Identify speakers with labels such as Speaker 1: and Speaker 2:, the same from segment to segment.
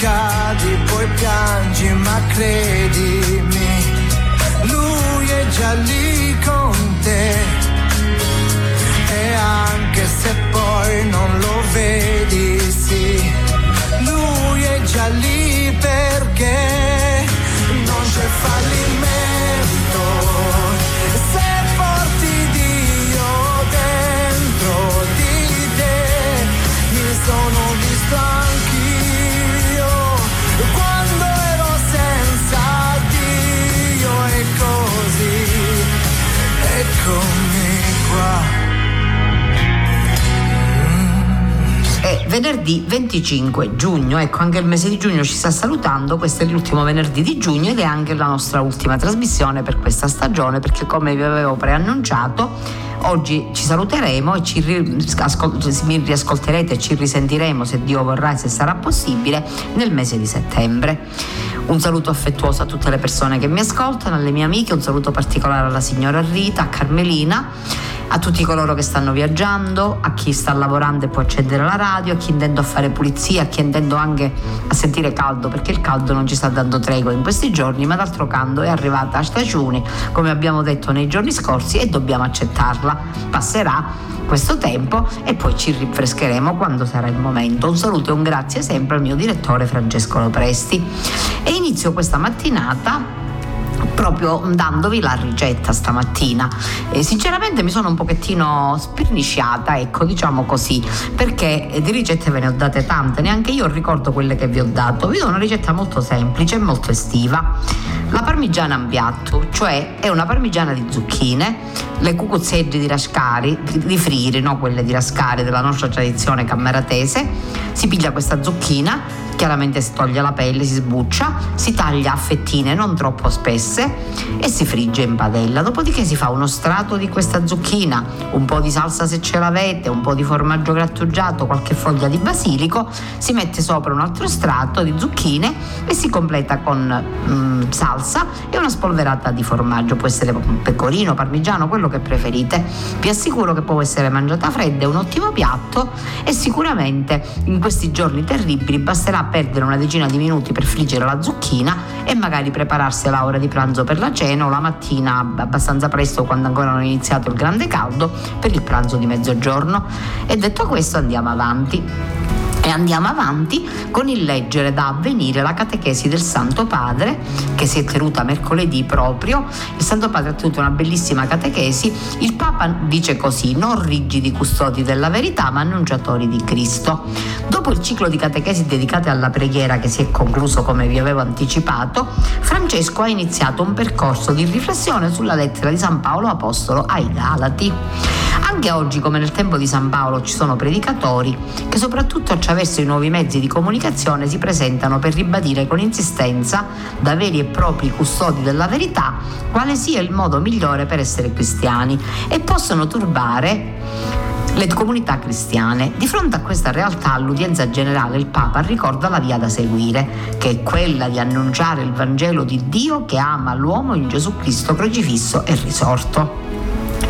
Speaker 1: cadi, poi piangi, ma credimi, lui è già lì con te. E anche se poi non lo vedi, sì, lui è già lì perché non c'è fallimento.
Speaker 2: Venerdì 25 giugno, ecco anche il mese di giugno ci sta salutando, questo è l'ultimo venerdì di giugno ed è anche la nostra ultima trasmissione per questa stagione perché come vi avevo preannunciato oggi ci saluteremo e ci riascolterete e ci risentiremo se Dio vorrà e se sarà possibile nel mese di settembre. Un saluto affettuoso a tutte le persone che mi ascoltano, alle mie amiche, un saluto particolare alla signora Rita, a Carmelina a tutti coloro che stanno viaggiando, a chi sta lavorando e può accedere alla radio, a chi intendo a fare pulizia, a chi intendo anche a sentire caldo, perché il caldo non ci sta dando tregua in questi giorni, ma d'altro canto è arrivata a stagione, come abbiamo detto nei giorni scorsi, e dobbiamo accettarla. Passerà questo tempo e poi ci rinfrescheremo quando sarà il momento. Un saluto e un grazie sempre al mio direttore Francesco Lopresti. E inizio questa mattinata proprio dandovi la ricetta stamattina. E sinceramente mi sono un pochettino spirnisciata, ecco, diciamo così, perché di ricette ve ne ho date tante, neanche io ricordo quelle che vi ho dato. Vi do una ricetta molto semplice e molto estiva. La parmigiana in piatto, cioè è una parmigiana di zucchine, le cucuzzeggi di rascari, di friri, no? quelle di rascari della nostra tradizione cammeratese. Si piglia questa zucchina, chiaramente si toglie la pelle, si sbuccia, si taglia a fettine non troppo spesse e si frigge in padella. Dopodiché si fa uno strato di questa zucchina, un po' di salsa se ce l'avete, un po' di formaggio grattugiato, qualche foglia di basilico, si mette sopra un altro strato di zucchine e si completa con mm, salsa e una spolverata di formaggio, può essere pecorino, parmigiano, quello che preferite. Vi assicuro che può essere mangiata fredda, è un ottimo piatto e sicuramente in questi giorni terribili basterà perdere una decina di minuti per friggere la zucchina e magari prepararsi alla ora di pranzo per la cena o la mattina abbastanza presto quando ancora non è iniziato il grande caldo per il pranzo di mezzogiorno. E detto questo andiamo avanti. Andiamo avanti con il leggere da avvenire la catechesi del Santo Padre che si è tenuta mercoledì proprio. Il Santo Padre ha tenuto una bellissima catechesi. Il Papa dice così: non rigidi custodi della verità, ma annunciatori di Cristo. Dopo il ciclo di catechesi dedicate alla preghiera che si è concluso come vi avevo anticipato, Francesco ha iniziato un percorso di riflessione sulla lettera di San Paolo Apostolo ai Galati. Anche oggi, come nel tempo di San Paolo, ci sono predicatori che soprattutto attraverso i nuovi mezzi di comunicazione si presentano per ribadire con insistenza, da veri e propri custodi della verità, quale sia il modo migliore per essere cristiani e possono turbare le comunità cristiane. Di fronte a questa realtà, all'udienza generale, il Papa ricorda la via da seguire, che è quella di annunciare il Vangelo di Dio che ama l'uomo in Gesù Cristo crocifisso e risorto.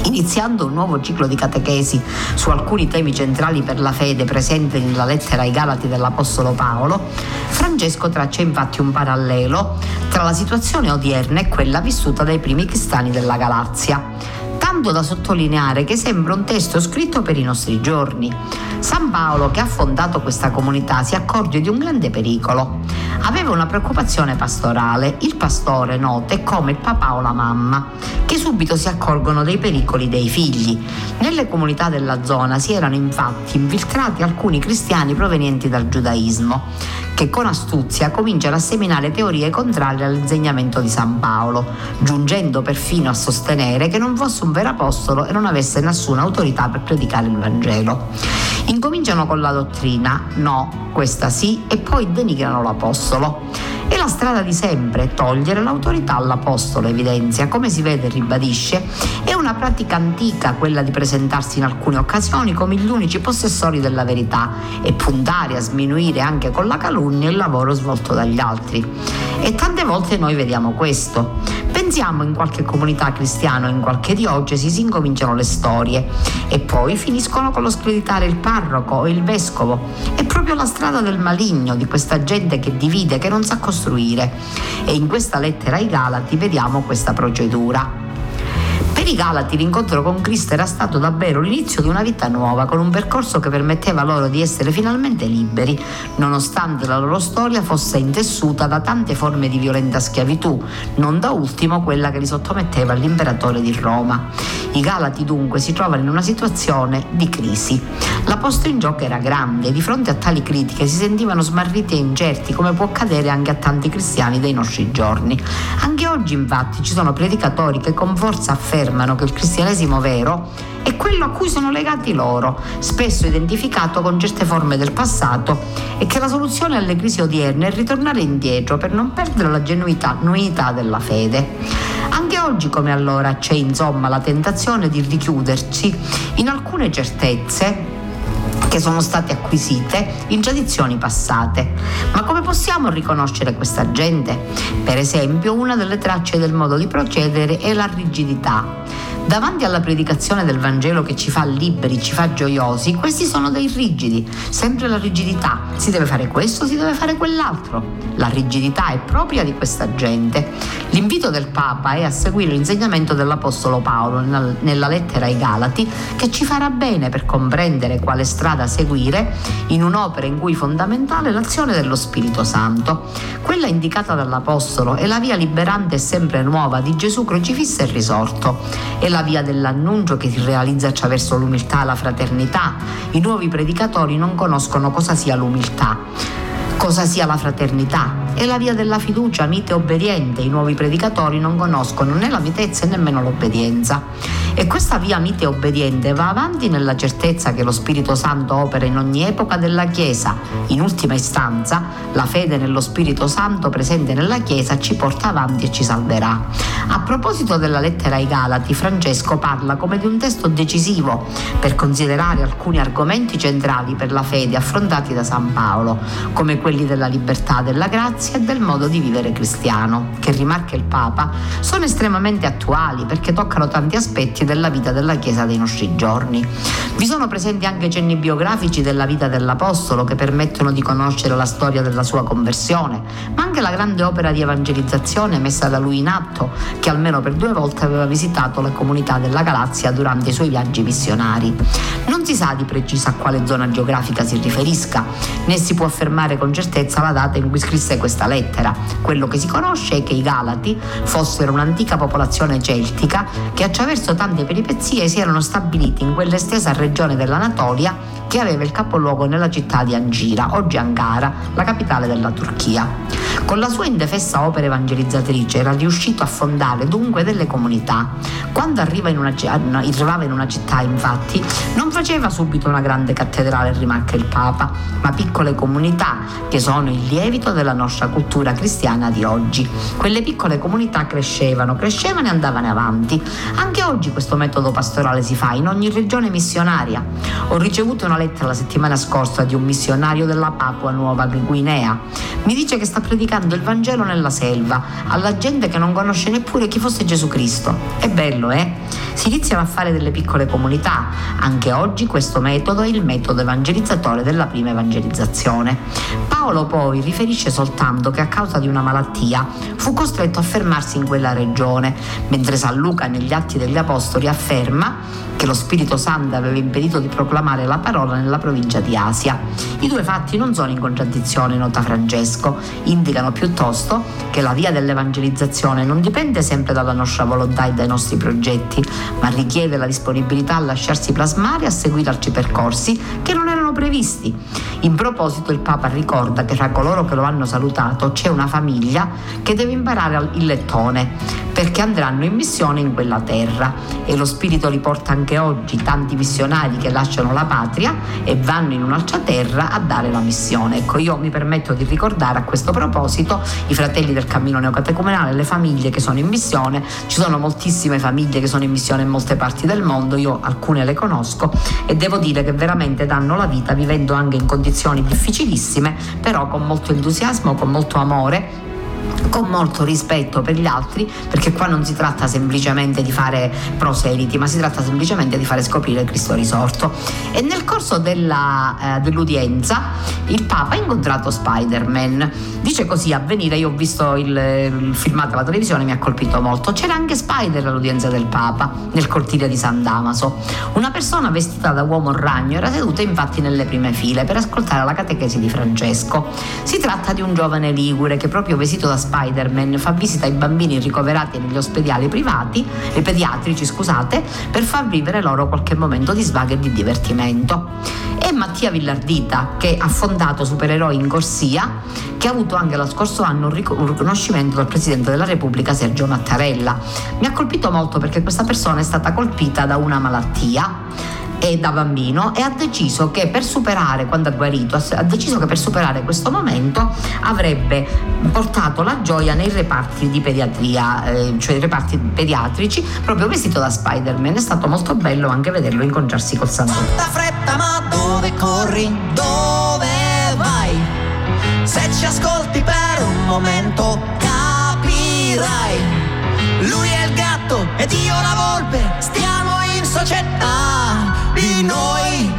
Speaker 2: Iniziando un nuovo ciclo di catechesi. Su alcuni temi centrali per la fede presenti nella lettera ai Galati dell'Apostolo Paolo, Francesco traccia infatti un parallelo tra la situazione odierna e quella vissuta dai primi cristiani della Galazia tanto da sottolineare che sembra un testo scritto per i nostri giorni. San Paolo, che ha fondato questa comunità, si accorge di un grande pericolo. Aveva una preoccupazione pastorale. Il pastore nota è come il papà o la mamma, che subito si accorgono dei pericoli dei figli. Nelle comunità della zona si erano infatti infiltrati alcuni cristiani provenienti dal giudaismo, che con astuzia cominciano a seminare teorie contrarie all'insegnamento di San Paolo, giungendo perfino a sostenere che non fosse un vero apostolo e non avesse nessuna autorità per predicare il Vangelo. Incominciano con la dottrina, no, questa sì, e poi denigrano l'apostolo. È la strada di sempre, togliere l'autorità all'apostolo, evidenzia. Come si vede e ribadisce, è una pratica antica quella di presentarsi in alcune occasioni come gli unici possessori della verità e puntare a sminuire anche con la calunnia il lavoro svolto dagli altri. E tante volte noi vediamo questo. Pensiamo in qualche comunità cristiana o in qualche diocesi si incominciano le storie e poi finiscono con lo screditare il parroco o il vescovo. È proprio la strada del maligno, di questa gente che divide, che non sa costruire. E in questa lettera ai Galati vediamo questa procedura. Per i Galati l'incontro con Cristo era stato davvero l'inizio di una vita nuova, con un percorso che permetteva loro di essere finalmente liberi, nonostante la loro storia fosse intessuta da tante forme di violenta schiavitù, non da ultimo quella che li sottometteva all'imperatore di Roma. I Galati dunque si trovano in una situazione di crisi. La posta in gioco era grande e di fronte a tali critiche si sentivano smarriti e incerti come può accadere anche a tanti cristiani dei nostri giorni. Anche oggi infatti ci sono predicatori che con forza affermano affermano che il cristianesimo vero è quello a cui sono legati loro, spesso identificato con certe forme del passato, e che la soluzione alle crisi odierne è ritornare indietro per non perdere la genuinità della fede. Anche oggi come allora c'è insomma la tentazione di richiuderci in alcune certezze che sono state acquisite in tradizioni passate. Ma come possiamo riconoscere questa gente? Per esempio, una delle tracce del modo di procedere è la rigidità. Davanti alla predicazione del Vangelo che ci fa liberi, ci fa gioiosi, questi sono dei rigidi, sempre la rigidità. Si deve fare questo, si deve fare quell'altro. La rigidità è propria di questa gente. L'invito del Papa è a seguire l'insegnamento dell'Apostolo Paolo nella lettera ai Galati, che ci farà bene per comprendere quale strada seguire in un'opera in cui fondamentale l'azione dello Spirito Santo. Quella indicata dall'Apostolo è la via liberante e sempre nuova di Gesù crocifisso e risorto. È la via dell'annuncio che si realizza attraverso l'umiltà e la fraternità. I nuovi predicatori non conoscono cosa sia l'umiltà cosa sia la fraternità. È la via della fiducia mite e obbediente. I nuovi predicatori non conoscono né la mitezza e nemmeno l'obbedienza. E questa via mite e obbediente va avanti nella certezza che lo Spirito Santo opera in ogni epoca della Chiesa. In ultima istanza, la fede nello Spirito Santo presente nella Chiesa ci porta avanti e ci salverà. A proposito della lettera ai Galati, Francesco parla come di un testo decisivo per considerare alcuni argomenti centrali per la fede affrontati da San Paolo, come quelli della libertà, della grazia e del modo di vivere cristiano, che rimarca il Papa, sono estremamente attuali perché toccano tanti aspetti della vita della Chiesa dei nostri giorni. Vi sono presenti anche cenni biografici della vita dell'Apostolo che permettono di conoscere la storia della sua conversione, ma anche la grande opera di evangelizzazione messa da lui in atto, che almeno per due volte aveva visitato le comunità della Galazia durante i suoi viaggi missionari. Non si sa di preciso a quale zona geografica si riferisca, né si può affermare con certezza la data in cui scrisse questa lettera. Quello che si conosce è che i Galati fossero un'antica popolazione celtica che attraverso tante peripezie si erano stabiliti in quell'estesa regione dell'Anatolia che aveva il capoluogo nella città di Angira, oggi Ankara, la capitale della Turchia. Con la sua indefessa opera evangelizzatrice era riuscito a fondare dunque delle comunità. Quando in una, arrivava in una città, infatti, non faceva subito una grande cattedrale, rimarca il Papa, ma piccole comunità che sono il lievito della nostra cultura cristiana di oggi. Quelle piccole comunità crescevano, crescevano e andavano avanti. Anche oggi questo metodo pastorale si fa in ogni regione missionaria. Ho ricevuto una lettera la settimana scorsa di un missionario della Papua Nuova Guinea. Mi dice che sta predicando il Vangelo nella selva, alla gente che non conosce neppure chi fosse Gesù Cristo. È bello, eh? Si iniziano a fare delle piccole comunità. Anche oggi questo metodo è il metodo evangelizzatore della prima evangelizzazione. Paolo poi riferisce soltanto che a causa di una malattia fu costretto a fermarsi in quella regione, mentre San Luca negli Atti degli Apostoli afferma che lo Spirito Santo aveva impedito di proclamare la parola nella provincia di Asia. I due fatti non sono in contraddizione, nota Francesco, indicano piuttosto che la via dell'evangelizzazione non dipende sempre dalla nostra volontà e dai nostri progetti, ma richiede la disponibilità a lasciarsi plasmare e a seguire altri percorsi che non erano previsti. In proposito il Papa ricorda che tra coloro che lo hanno salutato c'è una famiglia che deve imparare il lettone perché andranno in missione in quella terra e lo Spirito li porta anche oggi tanti missionari che lasciano la patria e vanno in un'altra terra a dare la missione. Ecco, io mi permetto di ricordare a questo proposito i fratelli del cammino neocatecumenale, le famiglie che sono in missione, ci sono moltissime famiglie che sono in missione in molte parti del mondo, io alcune le conosco e devo dire che veramente danno la vita vivendo anche in condizioni difficilissime, però con molto entusiasmo, con molto amore con molto rispetto per gli altri, perché qua non si tratta semplicemente di fare proseliti, ma si tratta semplicemente di fare scoprire Cristo risorto. E nel corso della, eh, dell'udienza il Papa ha incontrato Spider-Man. Dice così a venire, io ho visto il, il filmato alla televisione, mi ha colpito molto. C'era anche Spider all'udienza del Papa, nel cortile di San Damaso. Una persona vestita da uomo ragno era seduta infatti nelle prime file per ascoltare la catechesi di Francesco. Si tratta di un giovane ligure che proprio vestito da Spider-Man fa visita ai bambini ricoverati negli ospedali privati, e pediatrici, scusate, per far vivere loro qualche momento di svago e di divertimento. E Mattia Villardita, che ha fondato Supereroi in Corsia, che ha avuto anche lo scorso anno un riconoscimento dal Presidente della Repubblica Sergio Mattarella. Mi ha colpito molto perché questa persona è stata colpita da una malattia e da bambino e ha deciso che per superare, quando ha guarito, ha deciso che per superare questo momento avrebbe portato la gioia nei reparti di pediatria, eh, cioè i reparti pediatrici, proprio vestito da Spider-Man. È stato molto bello anche vederlo incontrarsi col santo.
Speaker 3: Quanta fretta, ma dove corri? Dove vai? Se ci ascolti per un momento capirai. Lui è il gatto ed io la volpe, stiamo in società di noi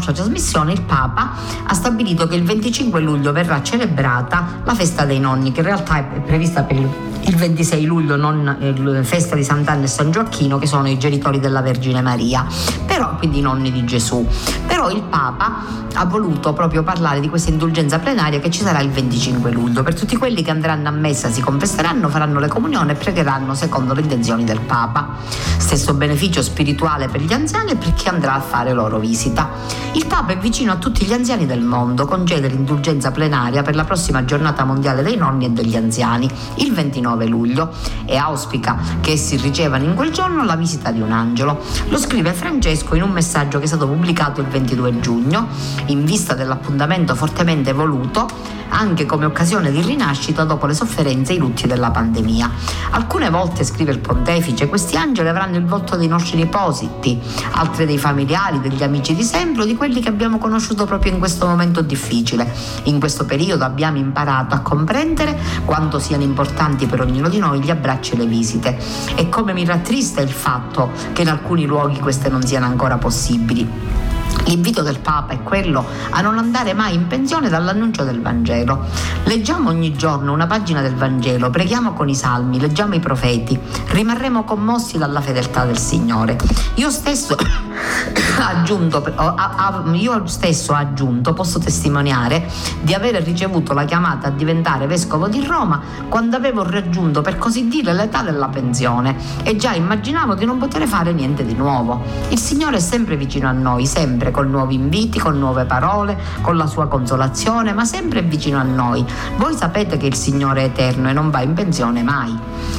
Speaker 2: Nostra trasmissione, il Papa ha stabilito che il 25 luglio verrà celebrata la festa dei nonni, che in realtà è prevista per il il 26 luglio, non eh, festa di Sant'Anna e San Gioacchino, che sono i genitori della Vergine Maria, però quindi i nonni di Gesù. Però il Papa ha voluto proprio parlare di questa indulgenza plenaria che ci sarà il 25 luglio. Per tutti quelli che andranno a messa, si confesseranno, faranno le comunioni e pregheranno secondo le intenzioni del Papa. Stesso beneficio spirituale per gli anziani e per chi andrà a fare loro visita. Il Papa è vicino a tutti gli anziani del mondo, concede l'indulgenza plenaria per la prossima giornata mondiale dei nonni e degli anziani, il 29 luglio, e auspica che essi ricevano in quel giorno la visita di un angelo. Lo scrive Francesco in un messaggio che è stato pubblicato il 22 giugno, in vista dell'appuntamento fortemente voluto anche come occasione di rinascita dopo le sofferenze e i lutti della pandemia. Alcune volte, scrive il pontefice, questi angeli avranno il volto dei nostri nipositi, altre dei familiari, degli amici di sempre o di quelli che abbiamo conosciuto proprio in questo momento difficile. In questo periodo abbiamo imparato a comprendere quanto siano importanti per ognuno di noi gli abbracci e le visite e come mi rattrista il fatto che in alcuni luoghi queste non siano ancora possibili. L'invito del Papa è quello a non andare mai in pensione dall'annuncio del Vangelo. Leggiamo ogni giorno una pagina del Vangelo, preghiamo con i salmi, leggiamo i profeti, rimarremo commossi dalla fedeltà del Signore. Io stesso, aggiunto, io stesso aggiunto, posso testimoniare di aver ricevuto la chiamata a diventare vescovo di Roma quando avevo raggiunto per così dire l'età della pensione e già immaginavo di non poter fare niente di nuovo. Il Signore è sempre vicino a noi, sempre sempre con nuovi inviti, con nuove parole, con la sua consolazione, ma sempre vicino a noi. Voi sapete che il Signore è eterno e non va in pensione mai.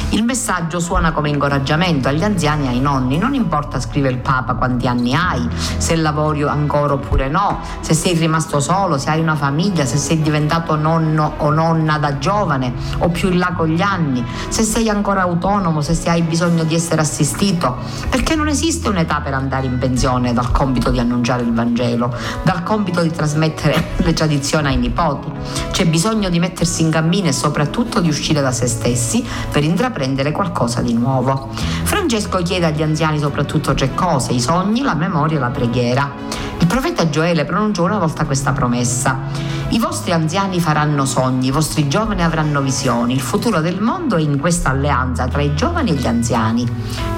Speaker 2: Il messaggio suona come incoraggiamento agli anziani e ai nonni. Non importa, scrive il Papa, quanti anni hai, se lavori ancora oppure no, se sei rimasto solo, se hai una famiglia, se sei diventato nonno o nonna da giovane o più in là con gli anni, se sei ancora autonomo, se hai bisogno di essere assistito, perché non esiste un'età per andare in pensione dal compito di annunciare il Vangelo, dal compito di trasmettere le tradizioni ai nipoti. C'è bisogno di mettersi in cammino e soprattutto di uscire da se stessi per intraprendere qualcosa di nuovo. Francesco chiede agli anziani soprattutto tre cose, i sogni, la memoria e la preghiera. Il profeta Gioele pronunciò una volta questa promessa. I vostri anziani faranno sogni, i vostri giovani avranno visioni. Il futuro del mondo è in questa alleanza tra i giovani e gli anziani.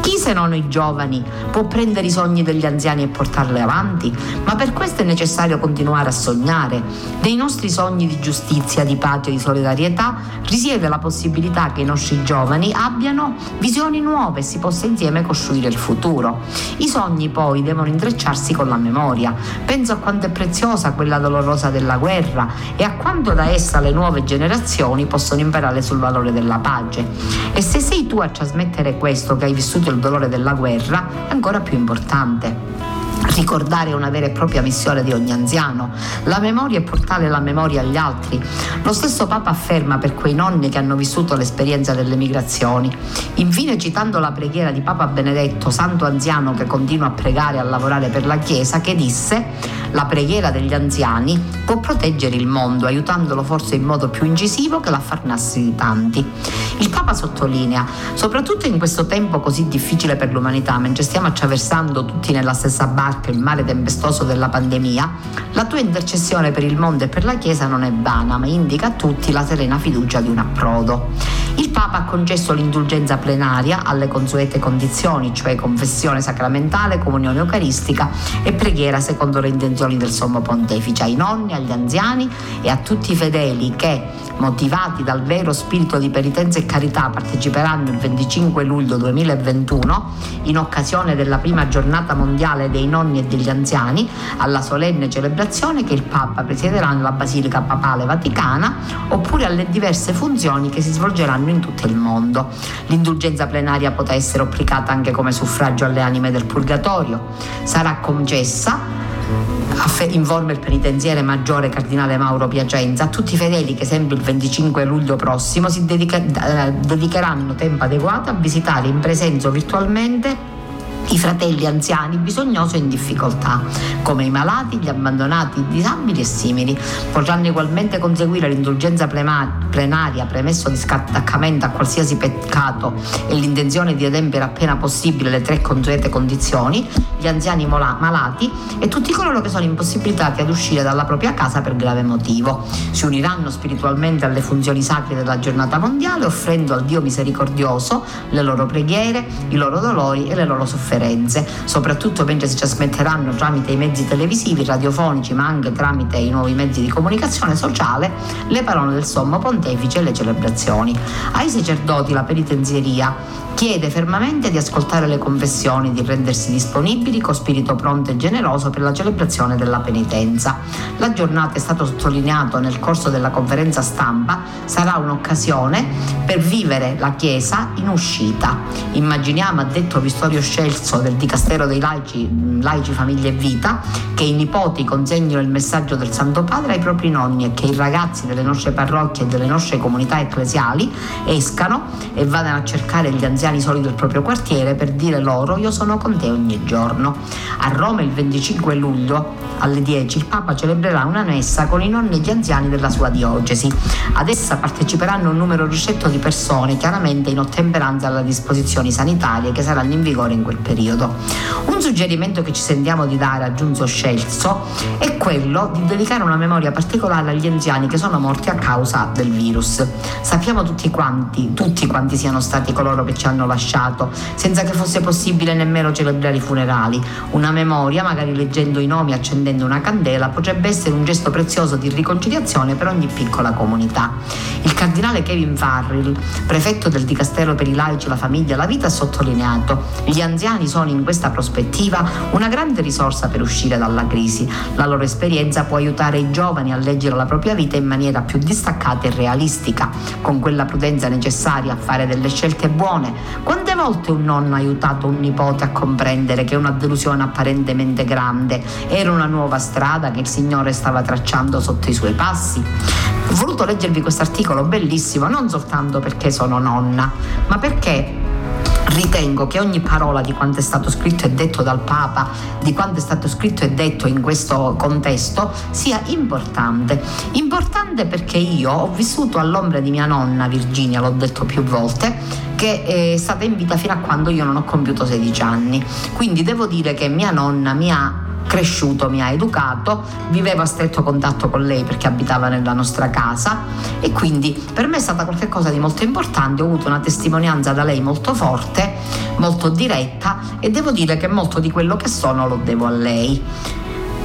Speaker 2: Chi se non i giovani può prendere i sogni degli anziani e portarli avanti? Ma per questo è necessario continuare a sognare. Dei nostri sogni di giustizia, di pace e di solidarietà risiede la possibilità che i nostri giovani abbiano visioni nuove e si possa insieme costruire il futuro. I sogni poi devono intrecciarsi con la memoria. Penso a quanto è preziosa quella dolorosa della guerra terra e a quanto da essa le nuove generazioni possono imparare sul valore della pace. E se sei tu a trasmettere questo che hai vissuto il dolore della guerra, è ancora più importante. Ricordare è una vera e propria missione di ogni anziano. La memoria è portare la memoria agli altri. Lo stesso Papa afferma per quei nonni che hanno vissuto l'esperienza delle migrazioni. Infine, citando la preghiera di Papa Benedetto, santo anziano che continua a pregare e a lavorare per la Chiesa, che disse: La preghiera degli anziani può proteggere il mondo, aiutandolo forse in modo più incisivo che l'affarnarsi di tanti. Il Papa sottolinea, soprattutto in questo tempo così difficile per l'umanità, mentre stiamo attraversando tutti nella stessa barca, barca il mare tempestoso della pandemia, la tua intercessione per il mondo e per la Chiesa non è vana, ma indica a tutti la serena fiducia di un approdo. Il Papa ha concesso l'indulgenza plenaria alle consuete condizioni, cioè confessione sacramentale, comunione eucaristica e preghiera secondo le intenzioni del Sommo Pontefice, ai nonni, agli anziani e a tutti i fedeli che, motivati dal vero spirito di penitenza e carità, parteciperanno il 25 luglio 2021, in occasione della prima giornata mondiale dei nonni e degli anziani, alla solenne celebrazione che il Papa presiederà nella Basilica Papale Vaticana, oppure alle diverse funzioni che si svolgeranno in tutto il mondo. L'indulgenza plenaria potrà essere applicata anche come suffragio alle anime del purgatorio. Sarà concessa informa il penitenziere maggiore cardinale Mauro Piacenza, a tutti i fedeli che sempre il 25 luglio prossimo si dedica, eh, dedicheranno tempo adeguato a visitare in presenza o virtualmente i fratelli anziani bisognosi e in difficoltà, come i malati, gli abbandonati, i disabili e simili. Potranno ugualmente conseguire l'indulgenza plenaria premesso di scattaccamento a qualsiasi peccato e l'intenzione di adempiere appena possibile le tre consuete condizioni, gli anziani malati e tutti coloro che sono impossibilitati ad uscire dalla propria casa per grave motivo. Si uniranno spiritualmente alle funzioni sacre della giornata mondiale offrendo al Dio misericordioso le loro preghiere, i loro dolori e le loro sofferenze sofferenze, soprattutto mentre si trasmetteranno tramite i mezzi televisivi, radiofonici, ma anche tramite i nuovi mezzi di comunicazione sociale, le parole del sommo pontefice e le celebrazioni. Ai sacerdoti la penitenzieria chiede fermamente di ascoltare le confessioni, di rendersi disponibili con spirito pronto e generoso per la celebrazione della penitenza. La giornata è stato sottolineato nel corso della conferenza stampa, sarà un'occasione per vivere la Chiesa in uscita. Immaginiamo, ha detto Vittorio Scelso del Dicastero dei Laici, Laici Famiglia e Vita, che i nipoti consegnino il messaggio del Santo Padre ai propri nonni e che i ragazzi delle nostre parrocchie e delle nostre comunità ecclesiali escano e vadano a cercare gli anziani soli del proprio quartiere per dire loro io sono con te ogni giorno. A Roma il 25 luglio alle 10 il Papa celebrerà una messa con i nonni e gli anziani della sua diocesi. Ad essa parteciperanno un numero ristretto di persone, chiaramente in ottemperanza alle disposizioni sanitarie che saranno in vigore in quel periodo. Un suggerimento che ci sentiamo di dare a Giunzo Scelso è quello di dedicare una memoria particolare agli anziani che sono morti a causa del virus. Sappiamo tutti quanti, tutti quanti siano stati coloro che ci hanno hanno lasciato, senza che fosse possibile nemmeno celebrare i funerali. Una memoria, magari leggendo i nomi, accendendo una candela, potrebbe essere un gesto prezioso di riconciliazione per ogni piccola comunità. Il cardinale Kevin Farrell, prefetto del Dicastero per i laici, la famiglia e la vita, ha sottolineato gli anziani sono in questa prospettiva una grande risorsa per uscire dalla crisi. La loro esperienza può aiutare i giovani a leggere la propria vita in maniera più distaccata e realistica, con quella prudenza necessaria a fare delle scelte buone, quante volte un nonno ha aiutato un nipote a comprendere che una delusione apparentemente grande era una nuova strada che il Signore stava tracciando sotto i suoi passi? Ho voluto leggervi questo articolo bellissimo non soltanto perché sono nonna, ma perché ritengo che ogni parola di quanto è stato scritto e detto dal Papa, di quanto è stato scritto e detto in questo contesto, sia importante. Importante perché io ho vissuto all'ombra di mia nonna Virginia, l'ho detto più volte, che è stata in vita fino a quando io non ho compiuto 16 anni. Quindi devo dire che mia nonna mi ha cresciuto, mi ha educato, vivevo a stretto contatto con lei perché abitava nella nostra casa e quindi per me è stata qualcosa di molto importante, ho avuto una testimonianza da lei molto forte, molto diretta e devo dire che molto di quello che sono lo devo a lei.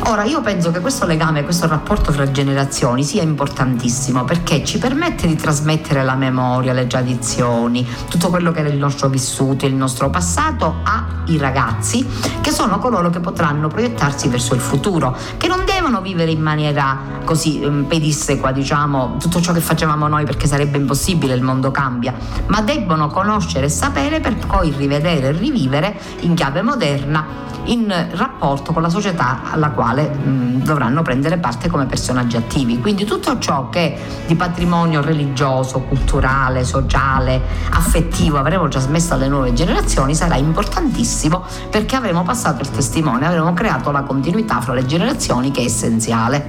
Speaker 2: Ora io penso che questo legame, questo rapporto fra generazioni sia importantissimo perché ci permette di trasmettere la memoria, le tradizioni, tutto quello che è il nostro vissuto, il nostro passato ai ragazzi che sono coloro che potranno proiettarsi verso il futuro, che non devono vivere in maniera così um, pedissequa, diciamo, tutto ciò che facevamo noi perché sarebbe impossibile, il mondo cambia, ma debbono conoscere e sapere per poi rivedere e rivivere in chiave moderna in rapporto con la società alla quale mh, dovranno prendere parte come personaggi attivi. Quindi tutto ciò che di patrimonio religioso, culturale, sociale, affettivo avremo trasmesso alle nuove generazioni sarà importantissimo perché avremo passato il testimone, avremo creato la continuità fra le generazioni che è essenziale.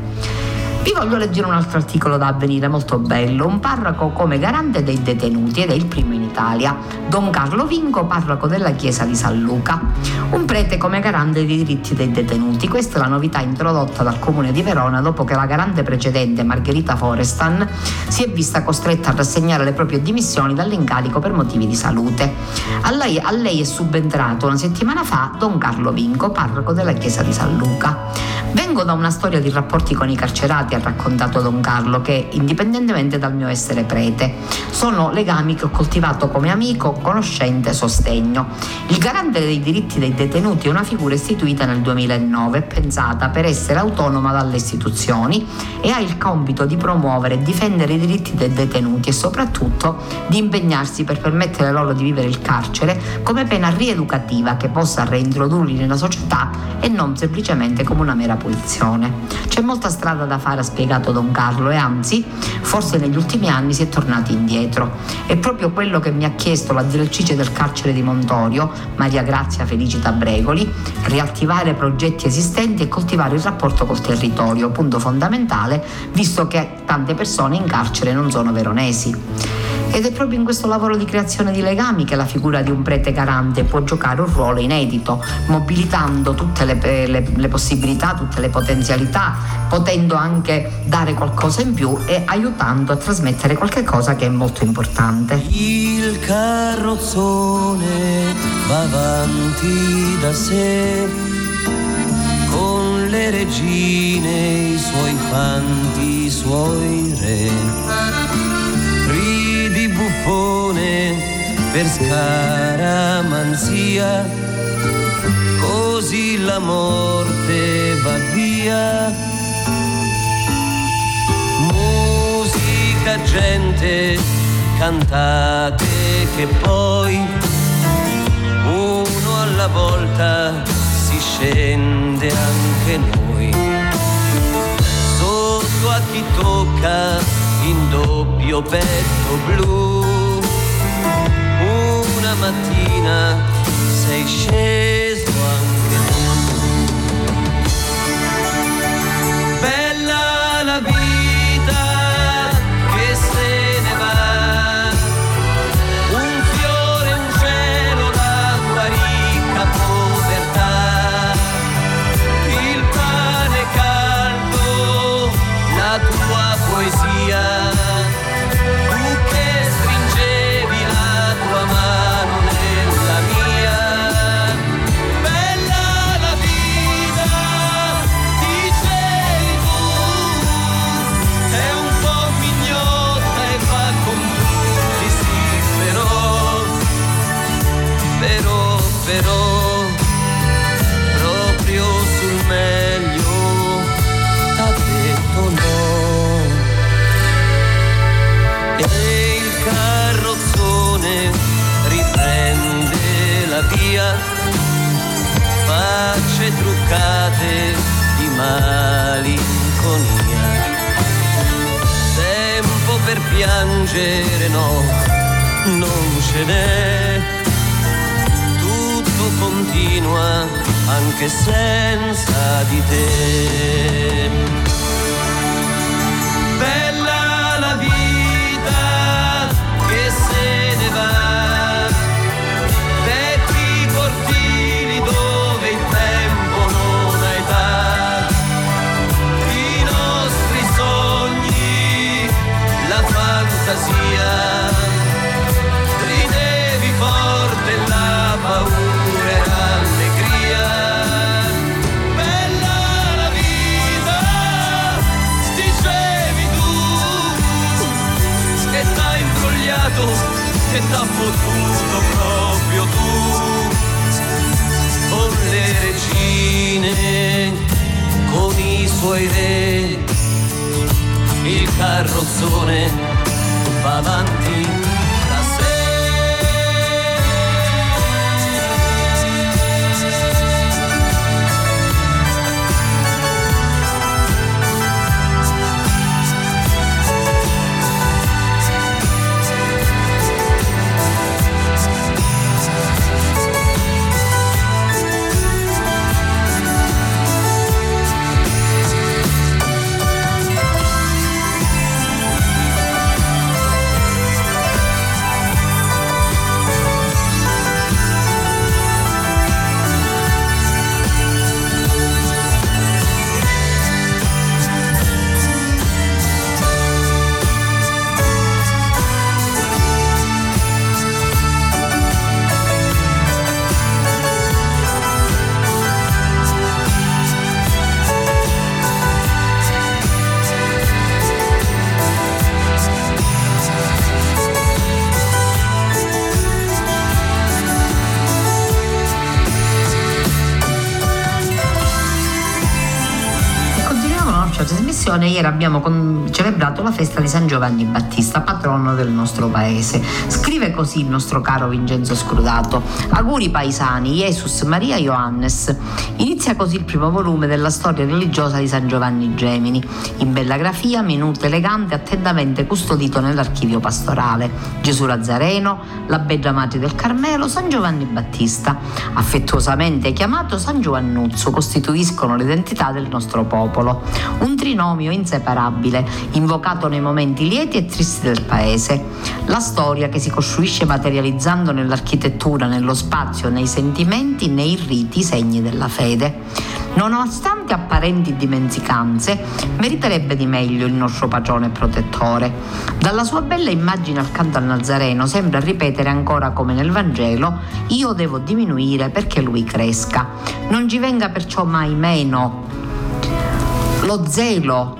Speaker 2: Vi voglio leggere un altro articolo da avvenire molto bello, un parroco come garante dei detenuti ed è il primo in Italia, Don Carlo Vinco, parroco della chiesa di San Luca, un prete come garante dei diritti dei detenuti. Questa è la novità introdotta dal comune di Verona dopo che la garante precedente, Margherita Forestan, si è vista costretta a rassegnare le proprie dimissioni dall'incarico per motivi di salute. A lei, a lei è subentrato una settimana fa Don Carlo Vinco, parroco della chiesa di San Luca. Vengo da una storia di rapporti con i carcerati, ha raccontato Don Carlo, che indipendentemente dal mio essere prete, sono legami che ho coltivato come amico, conoscente, sostegno. Il garante dei diritti dei detenuti è una figura istituita nel 2009, pensata per essere autonoma dalle istituzioni e ha il compito di promuovere e difendere i diritti dei detenuti e soprattutto di impegnarsi per permettere loro di vivere il carcere come pena rieducativa che possa reintrodurli nella società e non semplicemente come una mera punizione. C'è molta strada da fare, ha spiegato Don Carlo, e anzi, forse negli ultimi anni si è tornati indietro. È proprio quello che mi ha chiesto la direttrice del carcere di Montorio, Maria Grazia Felicita Bregoli, riattivare progetti esistenti e coltivare il rapporto col territorio, punto fondamentale, visto che tante persone in carcere non sono veronesi. Ed è proprio in questo lavoro di creazione di legami che la figura di un prete garante può giocare un ruolo inedito, mobilitando tutte le, le, le possibilità, tutte le potenzialità, potendo anche dare qualcosa in più e aiutando a trasmettere qualche cosa che è molto importante.
Speaker 4: Il carrozzone va avanti da sé con le regine, i suoi fanti, i suoi re. Buffone per scaramanzia, così la morte va via. Musica, gente, cantate che poi uno alla volta si scende anche noi. Sotto a chi tocca in doppio petto blu. Mattina sei sceso piangere, no, non ce n'è. Tutto continua anche senza di te.
Speaker 2: Trasmissione. Ieri abbiamo con- celebrato la festa di San Giovanni Battista, patrono del nostro paese. Scrive così il nostro caro Vincenzo Scrudato. Auguri paesani, Jesus Maria Ioannes. Inizia così il primo volume della storia religiosa di San Giovanni Gemini. In bella grafia, minuto, elegante, attentamente custodito nell'archivio pastorale. Gesù Lazzareno, la Beggia Madre del Carmelo, San Giovanni Battista. Affettuosamente chiamato San Giovannuzzo, costituiscono l'identità del nostro popolo. Un trinome binomio inseparabile, invocato nei momenti lieti e tristi del paese. La storia che si costruisce materializzando nell'architettura, nello spazio, nei sentimenti, nei riti, segni della fede. Nonostante apparenti dimenticanze, meriterebbe di meglio il nostro patrone e protettore. Dalla sua bella immagine al canto al Nazareno sembra ripetere ancora come nel Vangelo, io devo diminuire perché lui cresca. Non ci venga perciò mai meno lo zelo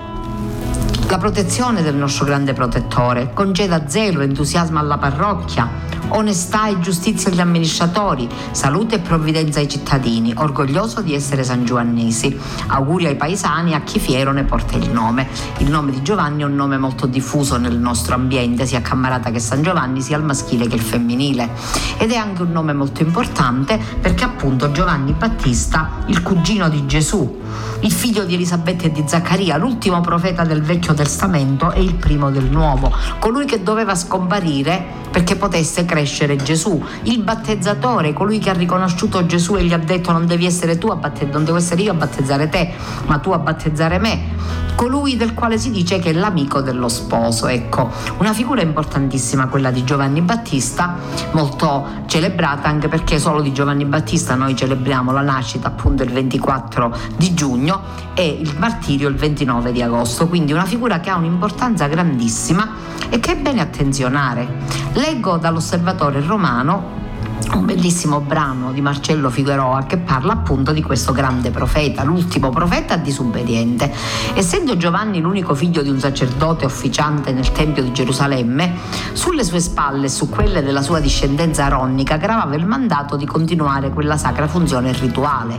Speaker 2: la protezione del nostro grande protettore, conceda zelo, entusiasmo alla parrocchia, onestà e giustizia agli amministratori, salute e provvidenza ai cittadini, orgoglioso di essere San Giovannesi. Auguri ai paesani, a chi fiero ne porta il nome. Il nome di Giovanni è un nome molto diffuso nel nostro ambiente, sia Cammarata che San Giovanni, sia il maschile che il femminile. Ed è anche un nome molto importante perché appunto Giovanni Battista, il cugino di Gesù, il figlio di Elisabetta e di Zaccaria, l'ultimo profeta del Vecchio Testamento e il primo del Nuovo, colui che doveva scomparire perché potesse crescere Gesù, il battezzatore, colui che ha riconosciuto Gesù e gli ha detto non devi essere tu a battezzare, non devo essere io a battezzare te, ma tu a battezzare me colui del quale si dice che è l'amico dello sposo. Ecco, una figura importantissima quella di Giovanni Battista, molto celebrata anche perché solo di Giovanni Battista noi celebriamo la nascita appunto il 24 di giugno e il martirio il 29 di agosto, quindi una figura che ha un'importanza grandissima e che è bene attenzionare. Leggo dall'osservatore romano un bellissimo brano di Marcello Figueroa che parla appunto di questo grande profeta, l'ultimo profeta disobbediente. Essendo Giovanni l'unico figlio di un sacerdote officiante nel Tempio di Gerusalemme, sulle sue spalle e su quelle della sua discendenza aronnica gravava il mandato di continuare quella sacra funzione rituale.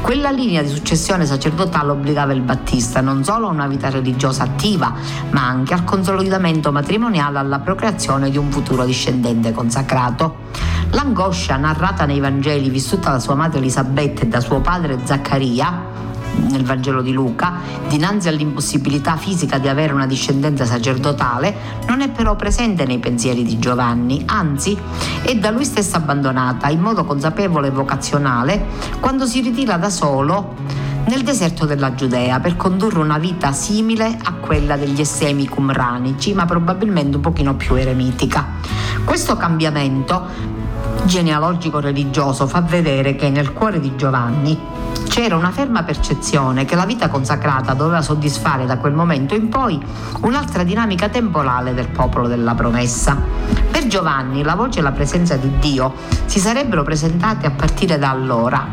Speaker 2: Quella linea di successione sacerdotale obbligava il Battista non solo a una vita religiosa attiva, ma anche al consolidamento matrimoniale alla procreazione di un futuro discendente consacrato. L'angoscia narrata nei Vangeli, vissuta da sua madre Elisabetta e da suo padre Zaccaria, nel Vangelo di Luca, dinanzi all'impossibilità fisica di avere una discendenza sacerdotale, non è però presente nei pensieri di Giovanni, anzi è da lui stesso abbandonata in modo consapevole e vocazionale quando si ritira da solo nel deserto della Giudea per condurre una vita simile a quella degli essemi cumranici, ma probabilmente un pochino più eremitica. Questo cambiamento genealogico religioso fa vedere che nel cuore di Giovanni c'era una ferma percezione che la vita consacrata doveva soddisfare da quel momento in poi un'altra dinamica temporale del popolo della promessa. Per Giovanni la voce e la presenza di Dio si sarebbero presentate a partire da allora,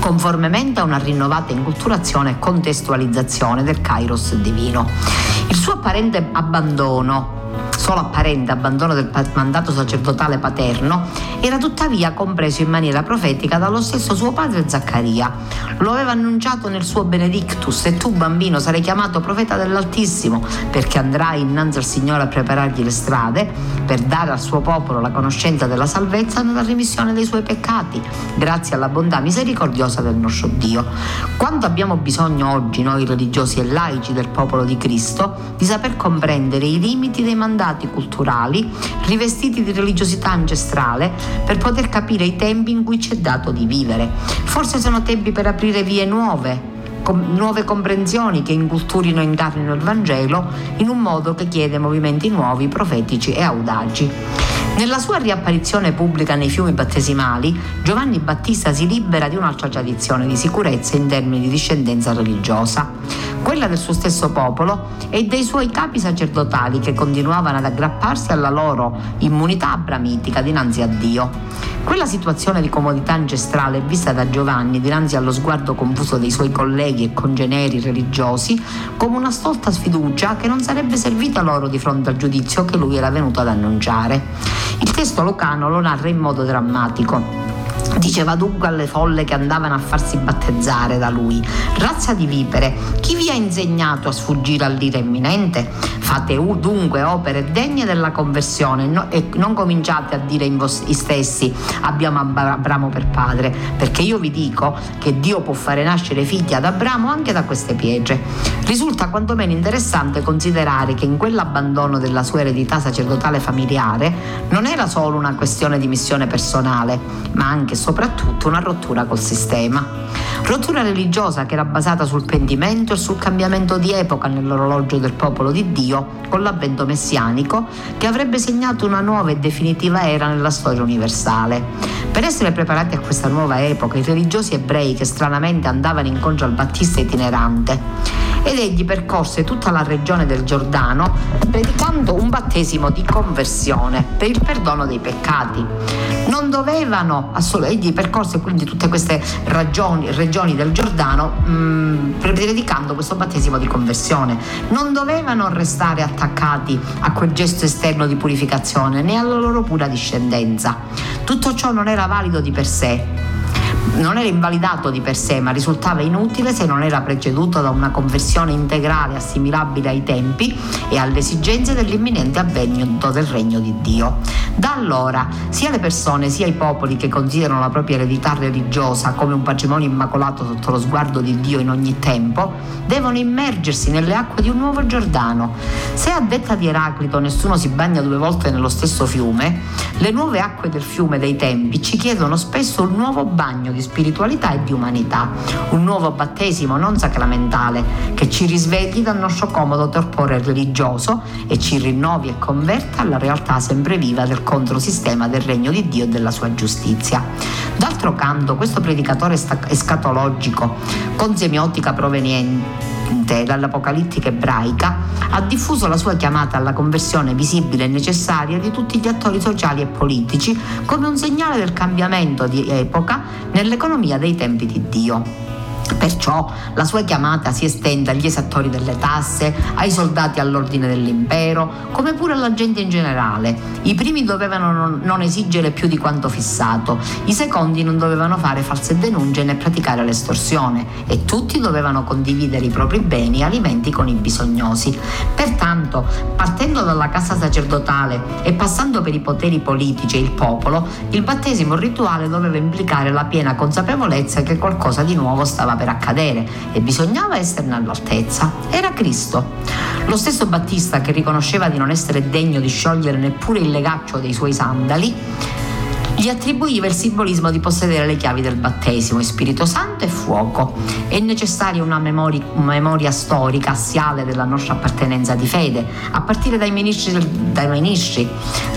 Speaker 2: conformemente a una rinnovata inculturazione e contestualizzazione del Kairos divino. Il suo apparente abbandono solo apparente abbandono del mandato sacerdotale paterno, era tuttavia compreso in maniera profetica dallo stesso suo padre Zaccaria. Lo aveva annunciato nel suo Benedictus e tu bambino sarai chiamato profeta dell'Altissimo perché andrai innanzi al Signore a preparargli le strade per dare al suo popolo la conoscenza della salvezza nella remissione dei suoi peccati, grazie alla bontà misericordiosa del nostro Dio. Quanto abbiamo bisogno oggi noi religiosi e laici del popolo di Cristo di saper comprendere i limiti dei mandati stati culturali rivestiti di religiosità ancestrale per poter capire i tempi in cui ci è dato di vivere. Forse sono tempi per aprire vie nuove, com- nuove comprensioni che inculturino e incarnino il Vangelo in un modo che chiede movimenti nuovi, profetici e audaci. Nella sua riapparizione pubblica nei fiumi battesimali, Giovanni Battista si libera di un'altra tradizione di sicurezza in termini di discendenza religiosa, quella del suo stesso popolo e dei suoi capi sacerdotali che continuavano ad aggrapparsi alla loro immunità abramitica dinanzi a Dio. Quella situazione di comodità ancestrale vista da Giovanni dinanzi allo sguardo confuso dei suoi colleghi e congeneri religiosi come una stolta sfiducia che non sarebbe servita loro di fronte al giudizio che lui era venuto ad annunciare. Il testo locano lo narra in modo drammatico. Diceva dunque alle folle che andavano a farsi battezzare da lui. Razza di vipere, chi vi ha insegnato a sfuggire all'ira imminente? Fate dunque opere degne della conversione no, e non cominciate a dire in voi stessi abbiamo Abramo per padre, perché io vi dico che Dio può fare nascere figli ad Abramo anche da queste pietre. Risulta quantomeno interessante considerare che in quell'abbandono della sua eredità sacerdotale familiare non era solo una questione di missione personale, ma anche e soprattutto una rottura col sistema. Rottura religiosa che era basata sul pentimento e sul cambiamento di epoca nell'orologio del popolo di Dio con l'avvento messianico che avrebbe segnato una nuova e definitiva era nella storia universale. Per essere preparati a questa nuova epoca, i religiosi ebrei che stranamente andavano incontro al Battista itinerante ed egli percorse tutta la regione del Giordano predicando un battesimo di conversione per il perdono dei peccati. Non dovevano, egli percorse quindi tutte queste ragioni, regioni del Giordano mh, mm, predicando questo battesimo di conversione. Non dovevano restare attaccati a quel gesto esterno di purificazione né alla loro pura discendenza. Tutto ciò non era valido di per sé, non era invalidato di per sé, ma risultava inutile se non era preceduto da una conversione integrale assimilabile ai tempi e alle esigenze dell'imminente avvenimento del regno di Dio. Da allora, sia le persone sia i popoli che considerano la propria eredità religiosa come un patrimonio immacolato sotto lo sguardo di Dio in ogni tempo, devono immergersi nelle acque di un nuovo Giordano. Se a detta di Eraclito nessuno si bagna due volte nello stesso fiume, le nuove acque del fiume dei tempi ci chiedono spesso un nuovo bagno di spiritualità e di umanità, un nuovo battesimo non sacramentale che ci risvegli dal nostro comodo torpore religioso e ci rinnovi e converta alla realtà sempre viva del controsistema del regno di Dio e della sua giustizia. D'altro canto, questo predicatore escatologico con semiotica proveniente dall'apocalittica ebraica, ha diffuso la sua chiamata alla conversione visibile e necessaria di tutti gli attori sociali e politici come un segnale del cambiamento di epoca nell'economia dei tempi di Dio. Perciò la sua chiamata si estende agli esattori delle tasse, ai soldati all'ordine dell'impero, come pure alla gente in generale. I primi dovevano non esigere più di quanto fissato, i secondi non dovevano fare false denunce né praticare l'estorsione e tutti dovevano condividere i propri beni e alimenti con i bisognosi. Pertanto, partendo dalla cassa sacerdotale e passando per i poteri politici e il popolo, il battesimo rituale doveva implicare la piena consapevolezza che qualcosa di nuovo stava per accadere e bisognava esserne all'altezza. Era Cristo. Lo stesso Battista che riconosceva di non essere degno di sciogliere neppure il legaccio dei suoi sandali, gli attribuiva il simbolismo di possedere le chiavi del battesimo, Spirito Santo e fuoco. È necessaria una memoria, una memoria storica assiale della nostra appartenenza di fede, a partire dai ministri, dai ministri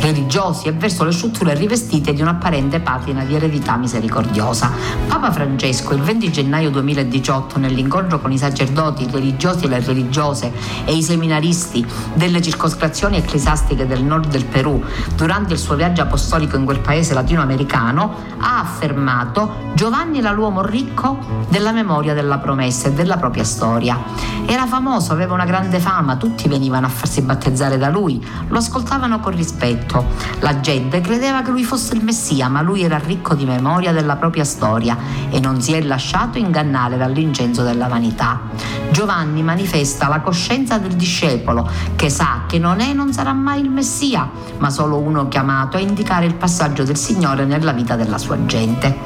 Speaker 2: religiosi e verso le strutture rivestite di un'apparente patina di eredità misericordiosa. Papa Francesco il 20 gennaio 2018 nell'incontro con i sacerdoti, i religiosi e le religiose e i seminaristi delle circoscrizioni ecclesiastiche del nord del Perù durante il suo viaggio apostolico in quel paese latino latinoamericano, ha affermato Giovanni era l'uomo ricco della memoria della promessa e della propria storia. Era famoso, aveva una grande fama, tutti venivano a farsi battezzare da lui, lo ascoltavano con rispetto. La gente credeva che lui fosse il Messia, ma lui era ricco di memoria della propria storia e non si è lasciato ingannare dall'incenso della vanità. Giovanni manifesta la coscienza del discepolo che sa che non è e non sarà mai il Messia, ma solo uno chiamato a indicare il passaggio del Signore Signore nella vita della sua gente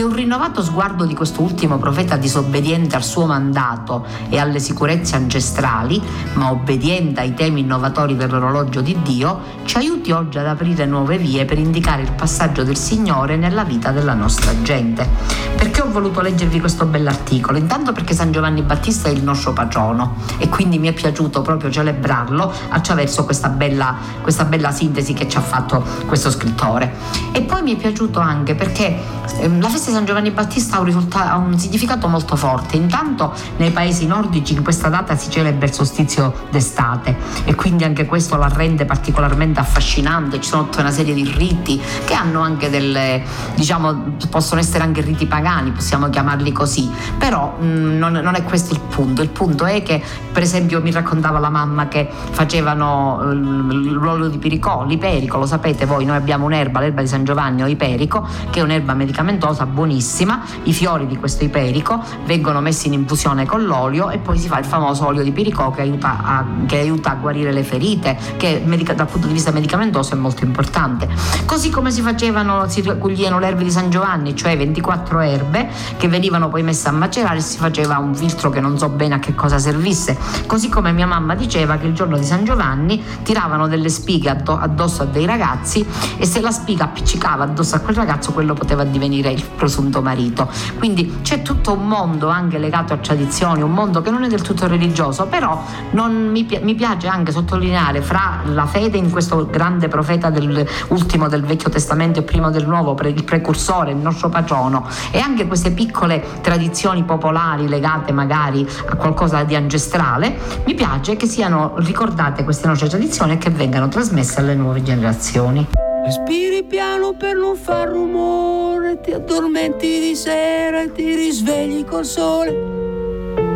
Speaker 2: che un rinnovato sguardo di quest'ultimo profeta disobbediente al suo mandato e alle sicurezze ancestrali, ma obbediente ai temi innovatori dell'orologio di Dio, ci aiuti oggi ad aprire nuove vie per indicare il passaggio del Signore nella vita della nostra gente. Perché ho voluto leggervi questo bell'articolo? Intanto perché San Giovanni Battista è il nostro patrono e quindi mi è piaciuto proprio celebrarlo attraverso questa bella, questa bella sintesi che ci ha fatto questo scrittore. E poi mi è piaciuto anche perché ehm, la festa di San Giovanni Battista ha un, risultato, ha un significato molto forte. Intanto nei paesi nordici in questa data si celebra il solstizio d'estate e quindi anche questo la rende particolarmente affascinante. Ci sono tutta una serie di riti che hanno anche delle, diciamo, possono essere anche riti pagani, possiamo chiamarli così, però mh, mm, non, non, è questo il punto. Il punto è che, per esempio, mi raccontava la mamma che facevano eh, l'olio di piricò, l'iperico, lo sapete voi, noi abbiamo un'erba, l'erba di San Giovanni o iperico, che è un'erba medicamentosa buonissima, i fiori di questo iperico vengono messi in infusione con l'olio e poi si fa il famoso olio di piricò che aiuta a, che aiuta a guarire le ferite, che medica, dal punto di vista medicamentoso è molto importante. Così come si facevano, si raccoglievano le erbe di San Giovanni, cioè 24 erbe che venivano poi messe a macerare e si faceva un filtro che non so bene a che cosa servisse. Così come mia mamma diceva che il giorno di San Giovanni tiravano delle spighe addosso a dei ragazzi e se la spiga appiccicava addosso a quel ragazzo quello poteva divenire il presunto marito. Quindi c'è tutto un mondo anche legato a tradizioni, un mondo che non è del tutto religioso, però mi, mi, piace anche sottolineare fra la fede in questo grande profeta del, ultimo del Vecchio Testamento e primo del Nuovo, il precursore, il nostro patrono, e anche queste piccole tradizioni popolari legate magari a qualcosa di ancestrale, mi piace che siano ricordate queste nostre tradizioni e che vengano trasmesse alle nuove generazioni.
Speaker 5: Respiri piano per non far rumore, ti addormenti di sera e ti risvegli col sole.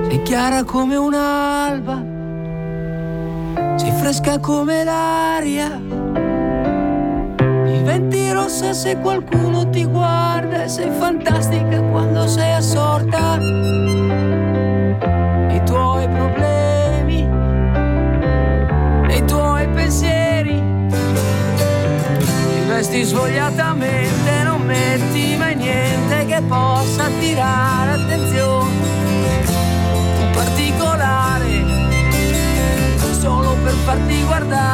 Speaker 5: Sei chiara come un'alba, sei fresca come l'aria. Diventi rossa se qualcuno ti guarda e sei fantastica quando sei assorta. Vesti svogliatamente, non metti mai niente che possa attirare attenzione. Un particolare, solo per farti guardare.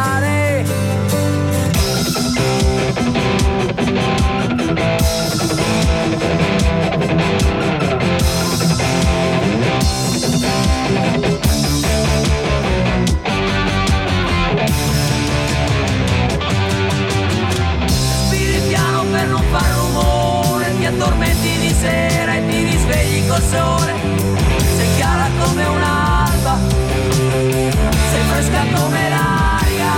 Speaker 5: Sera e ti risvegli col sole. Sei chiara come un'alba, sei fresca come l'aria.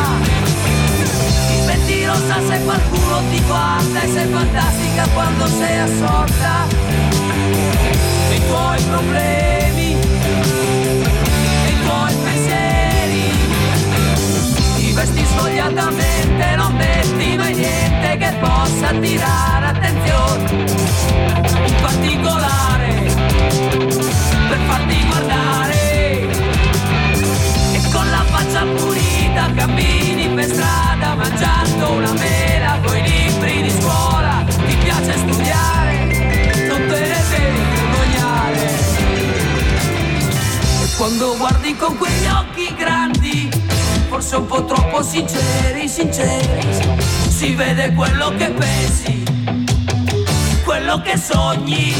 Speaker 5: Diventi rossa se qualcuno ti guarda e sei fantastica quando sei assorta. I tuoi problemi, i tuoi pensieri. Ti vesti svogliatamente, non metti mai niente che possa attirare attenzione si vede quello che pensi quello che sogni.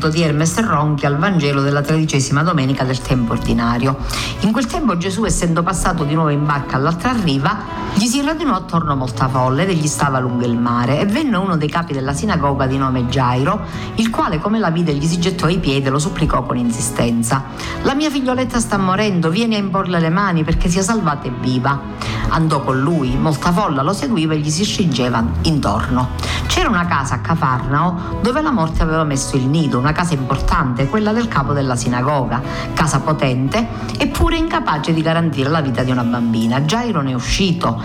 Speaker 2: Commento di Hermes Ronchi al Vangelo della tredicesima domenica del tempo ordinario. In quel tempo Gesù, essendo passato di nuovo in barca all'altra riva, gli si radunò attorno molta folla ed egli stava lungo il mare e venne uno dei capi della sinagoga di nome Gairo, il quale come la vide gli si gettò ai piedi e lo supplicò con insistenza. La mia figlioletta sta morendo, vieni a imporle le mani perché sia salvata e viva. Andò con lui, molta folla lo seguiva e gli si stringeva intorno. C'era una casa a Cafarnao dove la morte aveva messo il nido, una casa importante, quella del capo della sinagoga, casa potente, eppure incapace di garantire la vita di una bambina. Gairo ne è uscito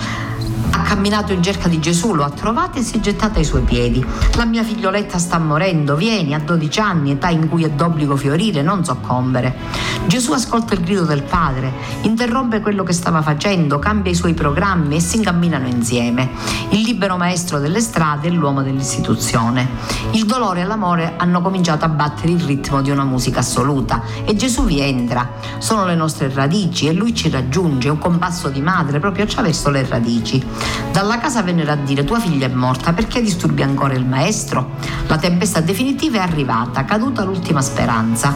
Speaker 2: ha camminato in cerca di Gesù, lo ha trovato e si è gettata ai suoi piedi. La mia figlioletta sta morendo, vieni, a 12 anni, età in cui è d'obbligo fiorire, non soccombere. Gesù ascolta il grido del padre, interrompe quello che stava facendo, cambia i suoi programmi e si incamminano insieme. Il libero maestro delle strade e l'uomo dell'istituzione. Il dolore e l'amore hanno cominciato a battere il ritmo di una musica assoluta e Gesù vi entra. Sono le nostre radici e lui ci raggiunge, un compasso di madre proprio attraverso le radici. Dalla casa vennero a dire tua figlia è morta, perché disturbi ancora il maestro? La tempesta definitiva è arrivata, caduta l'ultima speranza.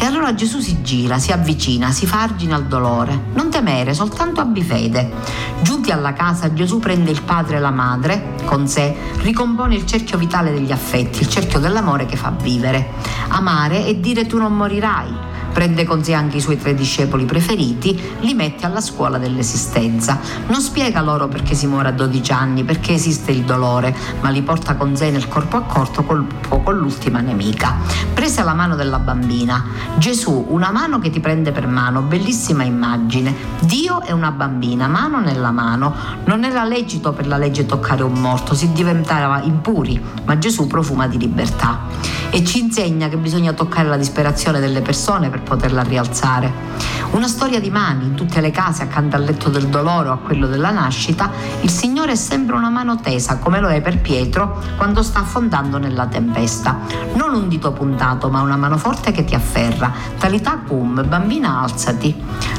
Speaker 2: E allora Gesù si gira, si avvicina, si fa argine al dolore. Non temere, soltanto abbi fede. Giunti alla casa, Gesù prende il padre e la madre con sé, ricompone il cerchio vitale degli affetti, il cerchio dell'amore che fa vivere. Amare e dire tu non morirai prende con sé anche i suoi tre discepoli preferiti, li mette alla scuola dell'esistenza. Non spiega loro perché si muore a 12 anni, perché esiste il dolore, ma li porta con sé nel corpo a corpo con l'ultima nemica. Prese la mano della bambina. Gesù, una mano che ti prende per mano, bellissima immagine. Dio è una bambina, mano nella mano. Non era lecito per la legge toccare un morto, si diventava impuri, ma Gesù profuma di libertà. E ci insegna che bisogna toccare la disperazione delle persone per poterla rialzare. Una storia di mani, in tutte le case, accanto al letto del dolore o a quello della nascita, il Signore è sempre una mano tesa, come lo è per Pietro quando sta affondando nella tempesta. Non un dito puntato, ma una mano forte che ti afferra. Talità cum, bambina alzati.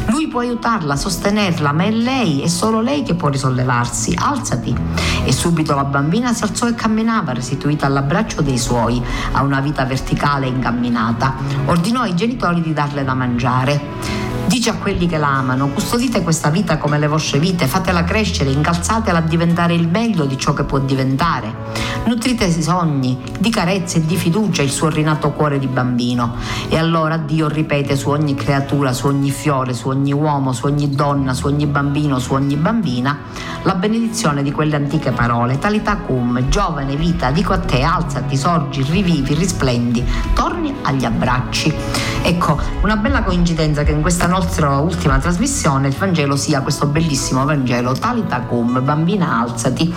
Speaker 2: Lui può aiutarla, sostenerla, ma è lei, è solo lei che può risollevarsi. Alzati. E subito la bambina si alzò e camminava, restituita all'abbraccio dei suoi, a una vita verticale e incamminata. Ordinò ai genitori di darle da mangiare. Dice a quelli che la amano, custodite questa vita come le vostre vite, fatela crescere, incalzatela a diventare il meglio di ciò che può diventare. Nutrite i sogni di carezze e di fiducia il suo rinato cuore di bambino. E allora Dio ripete su ogni creatura, su ogni fiore, su ogni uomo, su ogni donna, su ogni bambino, su ogni bambina, la benedizione di quelle antiche parole. Talità cum, giovane vita, dico a te, alzati, sorgi, rivivi, risplendi, torni agli abbracci. Ecco, una bella coincidenza che in questa nostra ultima trasmissione il Vangelo sia questo bellissimo Vangelo Talita Cum, bambina alzati.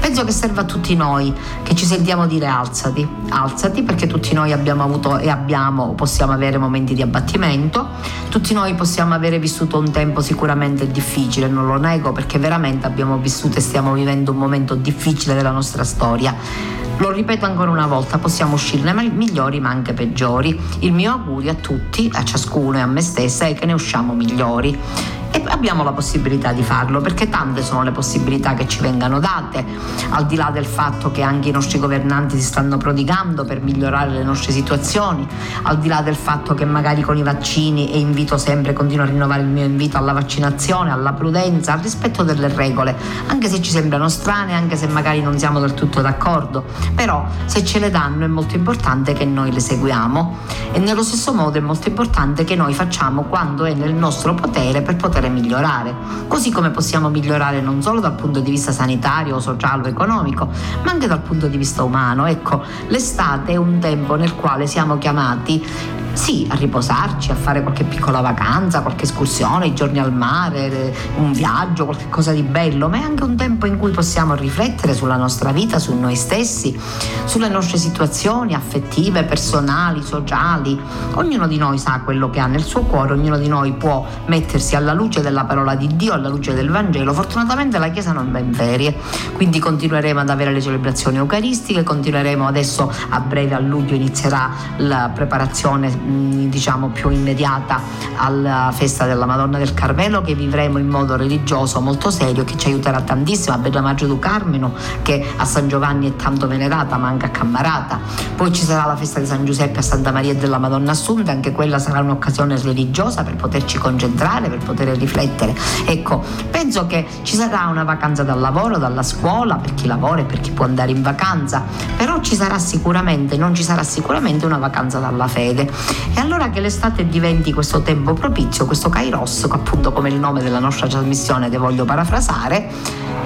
Speaker 2: Penso che serva a tutti noi che ci sentiamo dire alzati, alzati perché tutti noi abbiamo avuto e abbiamo, possiamo avere momenti di abbattimento, tutti noi possiamo avere vissuto un tempo sicuramente difficile, non lo nego perché veramente abbiamo vissuto e stiamo vivendo un momento difficile della nostra storia lo ripeto ancora una volta, possiamo uscirne migliori ma anche peggiori. Il mio augurio a tutti, a ciascuno e a me stessa è che ne usciamo migliori e abbiamo la possibilità di farlo perché tante sono le possibilità che ci vengano date, al di là del fatto che anche i nostri governanti si stanno prodigando per migliorare le nostre situazioni, al di là del fatto che magari con i vaccini e invito sempre, continuo a rinnovare il mio invito alla vaccinazione, alla prudenza, al rispetto delle regole, anche se ci sembrano strane, anche se magari non siamo del tutto d'accordo, però se ce le danno è molto importante che noi le seguiamo e nello stesso modo è molto importante che noi facciamo quando è nel nostro potere per poter poter migliorare, così come possiamo migliorare non solo dal punto di vista sanitario, sociale o economico, ma anche dal punto di vista umano. Ecco, l'estate è un tempo nel quale siamo chiamati sì, a riposarci, a fare qualche piccola vacanza, qualche escursione, i giorni al mare, un viaggio, qualcosa di bello, ma è anche un tempo in cui possiamo riflettere sulla nostra vita, su noi stessi, sulle nostre situazioni affettive, personali, sociali. Ognuno di noi sa quello che ha nel suo cuore, ognuno di noi può mettersi alla luce della parola di Dio, alla luce del Vangelo. Fortunatamente la Chiesa non va in ferie, quindi continueremo ad avere le celebrazioni eucaristiche, continueremo adesso a breve a luglio inizierà la preparazione diciamo più immediata alla festa della Madonna del Carmelo che vivremo in modo religioso molto serio che ci aiuterà tantissimo. A Bella Maggio du Carmeno che a San Giovanni è tanto venerata ma anche accammarata. Poi ci sarà la festa di San Giuseppe a Santa Maria della Madonna Assunta anche quella sarà un'occasione religiosa per poterci concentrare per poter riflettere. Ecco penso che ci sarà una vacanza dal lavoro dalla scuola per chi lavora e per chi può andare in vacanza però ci sarà sicuramente non ci sarà sicuramente una vacanza dalla fede e allora che l'estate diventi questo tempo propizio, questo Kairos, appunto come il nome della nostra trasmissione, te voglio parafrasare,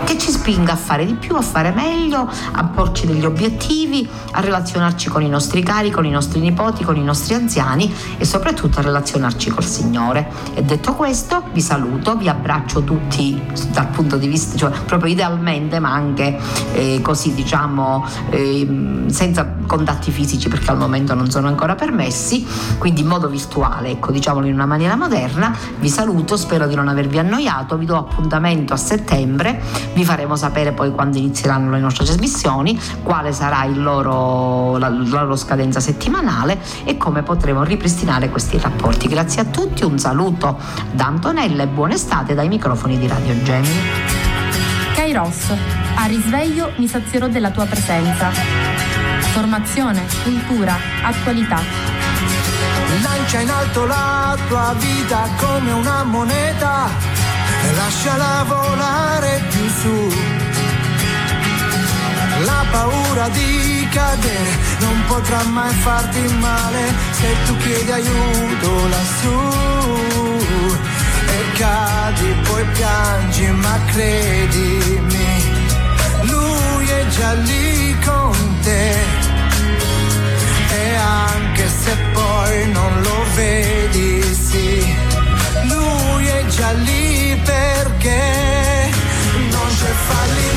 Speaker 2: che ci spinga a fare di più, a fare meglio, a porci degli obiettivi, a relazionarci con i nostri cari, con i nostri nipoti, con i nostri anziani e soprattutto a relazionarci col Signore. E detto questo, vi saluto, vi abbraccio tutti dal punto di vista, cioè proprio idealmente, ma anche eh, così diciamo eh, senza contatti fisici perché al momento non sono ancora permessi, quindi in modo virtuale, ecco, diciamolo in una maniera moderna. Vi saluto, spero di non avervi annoiato, vi do appuntamento a settembre, vi faremo sapere poi quando inizieranno le nostre trasmissioni, quale sarà loro, la, la loro scadenza settimanale e come potremo ripristinare questi rapporti. Grazie a tutti, un saluto da Antonella e buona estate dai microfoni di Radio Gemini.
Speaker 6: Kairos, a risveglio mi sazierò della tua presenza. Formazione, cultura, attualità.
Speaker 1: Lancia in alto la tua vita come una moneta e lasciala volare più su. La paura di cadere non potrà mai farti male se tu chiedi aiuto lassù. E cadi, poi piangi, ma credimi, lui è già lì con te anche se poi non lo vedi, sì. Lui è già lì perché non c'è fallimento.